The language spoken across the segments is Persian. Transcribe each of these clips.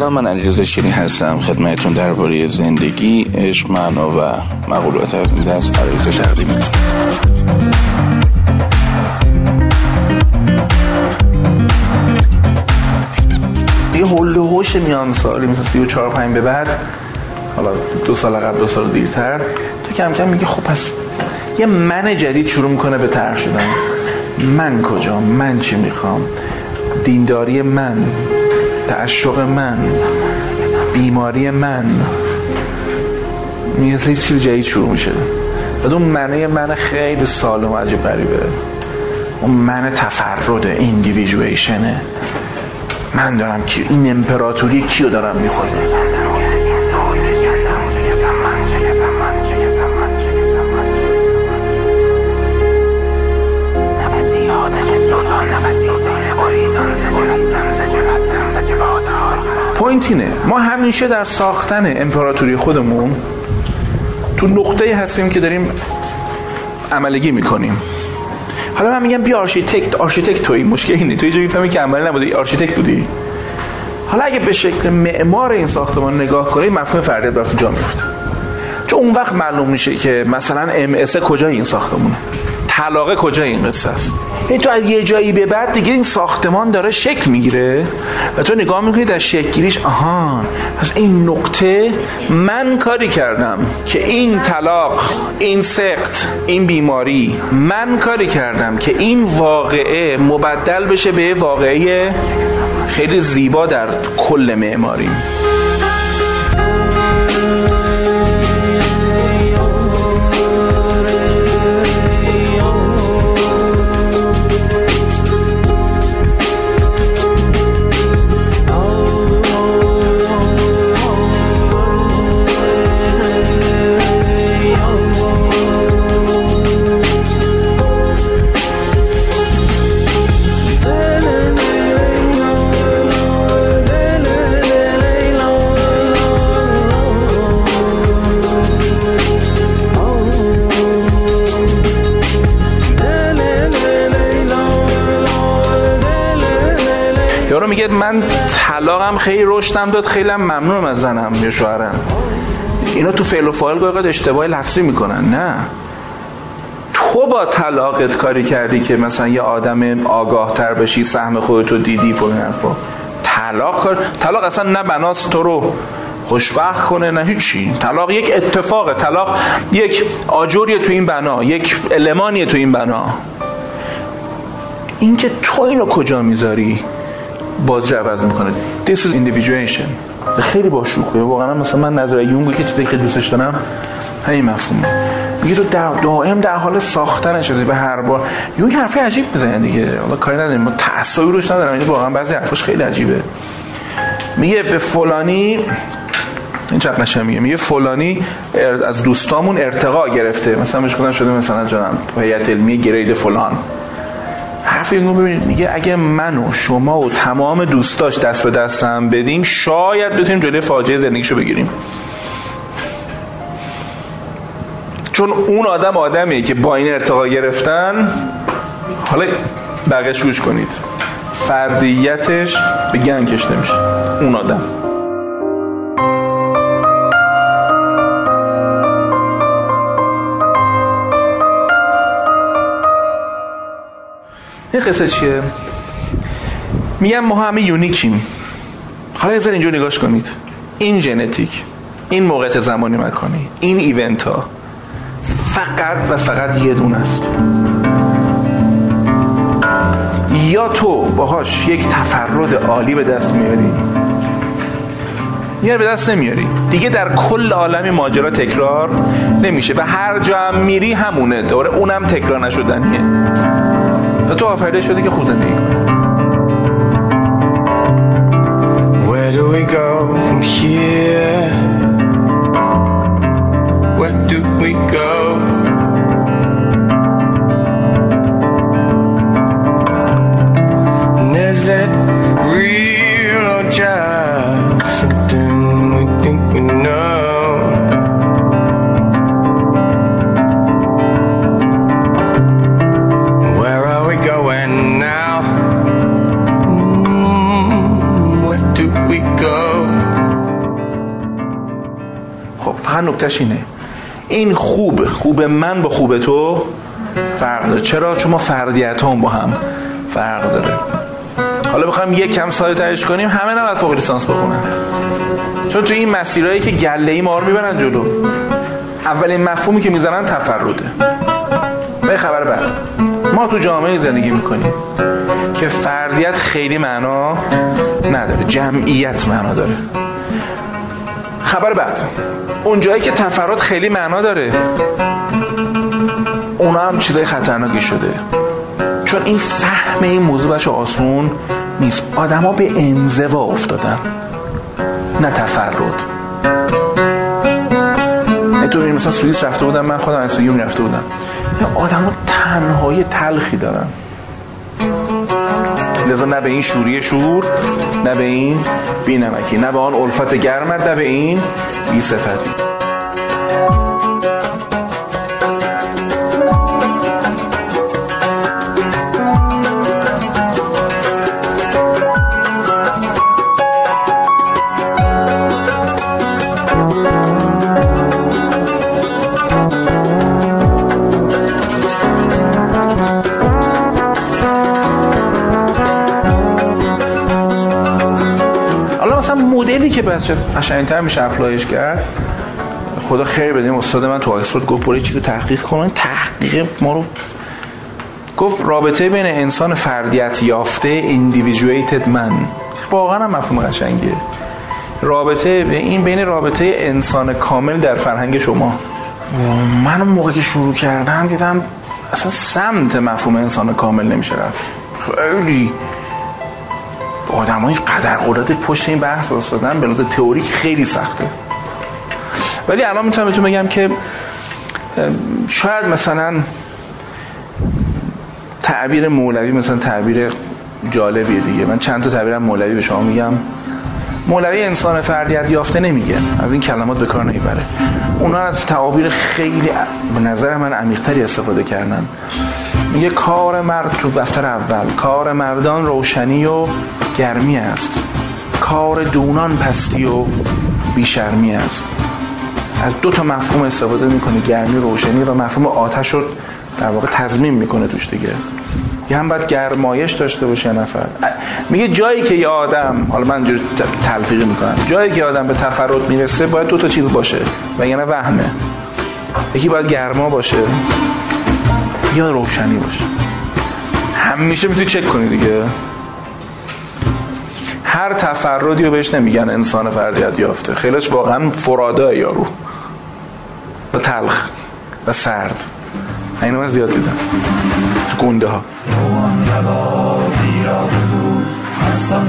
سلام من علیرضا شیری هستم خدمتتون درباره زندگی عشق معنا و مقولات از این دست عریضه تقدیم یه حل و حوش میان سالی مثل سی و چهار پنج به بعد حالا دو سال قبل دو سال دیرتر تو کم کم میگه خب پس یه من جدید شروع می‌کنه به طرح شدن. من کجا من چی می‌خوام؟ دینداری من. تعشق من بیماری من. یه چیز جدید شروع میشه. بعد اون منه من خیلی سالم عجیب غریبه. اون من تفرد ایندیویژویشنه من دارم کی این امپراتوری کیو دارم می‌سازم point اینه. ما همیشه در ساختن امپراتوری خودمون تو نقطه هستیم که داریم عملگی می‌کنیم. حالا من میگم بیا architect architect توی مشکل اینه. تو یه جایی فهمی که عمله نبوده architect بودی. حالا اگه به شکل معمار این ساختمان نگاه کنی مفهوم فردیت براتون جا میفته چون اون وقت معلوم میشه که مثلا ام کجا این ساختمونه. طلاقه کجا این قصه است؟ تو از یه جایی به بعد دیگه این ساختمان داره شکل می‌گیره و تو نگاه می‌کنی در شکل گیریش آهان پس این نقطه من کاری کردم که این طلاق این سقط این بیماری من کاری کردم که این واقعه مبدل بشه به واقعه خیلی زیبا در کل معماری. میگه من طلاقم خیلی رشدم داد خیلی ممنونم از زنم یا شوهرم. اینا تو فعل و فاعل گاهی اشتباه لفظی می‌کنن نه. تو با طلاقت کاری کردی که مثلا یه آدم آگاه تر بشی سهم خودتو دیدی فلان حرفا. طلاق کار طلاق اصلا نه بناست تو رو خوشبخت کنه نه هیچی. طلاق یک اتفاقه. طلاق یک آجوریه تو این بنا یک المانیه تو این بنا. اینکه تو اینو کجا می‌ذاری؟ بازی عوض می‌کنه. This is individuation. خیلی با شوخه واقعا مثلا من نظر یونگو که چیزی خیلی دوستش دارم همین مفهومه. میگه تو دائم در حال ساختن شده به هر بار. یونگ حرفی عجیب می‌زنه دیگه. حالا کاری نداریم. ما تعصبی روش ندارم. این واقعا بعضی حرفاش خیلی عجیبه. میگه به فلانی این چقدر نشه میگه. میگه فلانی از دوستامون ارتقا گرفته. مثلا بهش شده مثلا جانم هیئت علمی گرید فلان. حرف اینو ببینید میگه اگه من و شما و تمام دوستاش دست به دست هم بدیم شاید بتونیم جلوی فاجعه زندگیشو بگیریم. چون اون آدم آدمیه که با این ارتقا گرفتن حالا بقیش گوش کنید. فردیتش به گن کشته میشه اون آدم. این قصه چیه؟ میگم ما همه یونیکیم. حالا یه اینجا نگاش کنید. این ژنتیک این موقعیت زمانی مکانی این ایونت ها فقط و فقط یه دونه است. یا تو باهاش یک تفرد عالی به دست میاری. یا به دست نمیاری. دیگه در کل عالمی ماجرا تکرار نمیشه. و هر جا هم میری همونه. دوره اونم تکرار نشدنیه. و تو آفریده شدی که خوب زندگی Where do we go from here? نکتش اینه. این خوب خوب من با خوب تو فرق داره. چرا؟ چون ما فردیت هم با هم فرق داره. حالا بخوام یک کم ساده ترش کنیم همه نباید فوق لیسانس بخونن. چون تو این مسیرهایی که گله ای ما رو می‌برن جلو اولین مفهومی که می‌زنن تفرده. به خبر بعد. ما تو جامعه زندگی می‌کنیم که فردیت خیلی معنا نداره. جمعیت معنا داره. خبر بعد. اون جایی که تفرد خیلی معنا داره. اونا هم چیزای خطرناکی شده. چون این فهم این موضوع بچه آسون نیست. آدما به انزوا افتادن. نه تفرد. تو مثلا سوئیس رفته بودم من خودم از سوئیس رفته بودم. آدم تنهای تلخی دارن. لذا نه به این شوری شور نه به این بینمکی نه به آن الفت گرمت نه به این بی صفتی. که بچه قشنگتر میشه apply ش کرد. خدا خیر بدیم استاد من تو آکسفورد گفت برای چیزی تحقیق کنن تحقیق ما رو گفت رابطه بین انسان فردیت یافته individuated man واقعا هم مفهوم قشنگیه. رابطه این بین رابطه انسان کامل در فرهنگ شما. من اون موقع که شروع کردم دیدم اصلا سمت مفهوم انسان کامل نمیشه رفت. خیلی. آدم های قدر قدرت پشت این بحث واسدن به لحاظ تئوریک خیلی سخته. ولی الان می‌تونم بهتون بگم که شاید مثلا تعبیر مولوی مثلا تعبیر جالبیه دیگه. من چند تا تعبیرم مولوی به شما میگم. مولوی انسان فردیت یافته نمیگه. از این کلمات به کار نمی‌بره. اونا از تعابیر خیلی به نظر من عمیقتری استفاده کردن. میگه کار مرد تو دفتر اول کار مردان روشنی و گرمی است. کار دونان پستی و بیشرمی است. از دو تا مفهوم استفاده می‌کنه گرمی روشنی و مفهوم آتش رو در واقع تضمین می‌کنه توش دیگه. یه هم باید گرمایش داشته باشه نفر. میگه جایی که یه آدم حالا من جور تلفیقی می‌کنم. جایی که آدم به تفرد می‌رسه باید دو تا چیز باشه. و یعنی وهمه. یکی باید گرما باشه. یا روشنی باشه. همیشه می‌تونی چک کنی دیگه. هر تفردی رو بهش نمیگن انسان فردیت یافته. خیلیش واقعا فراده یارو و تلخ و سرد. اینو من زیاد دیدم. گنده ها.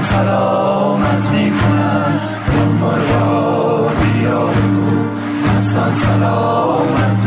سلامت می‌کنن سلامت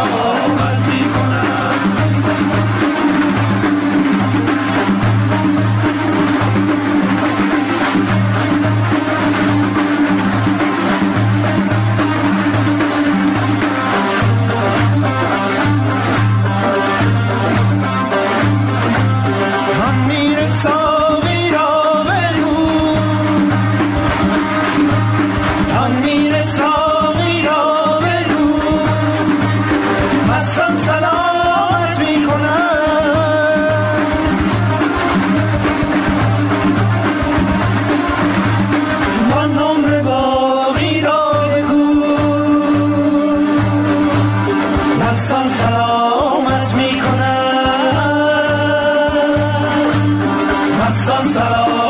Samsara.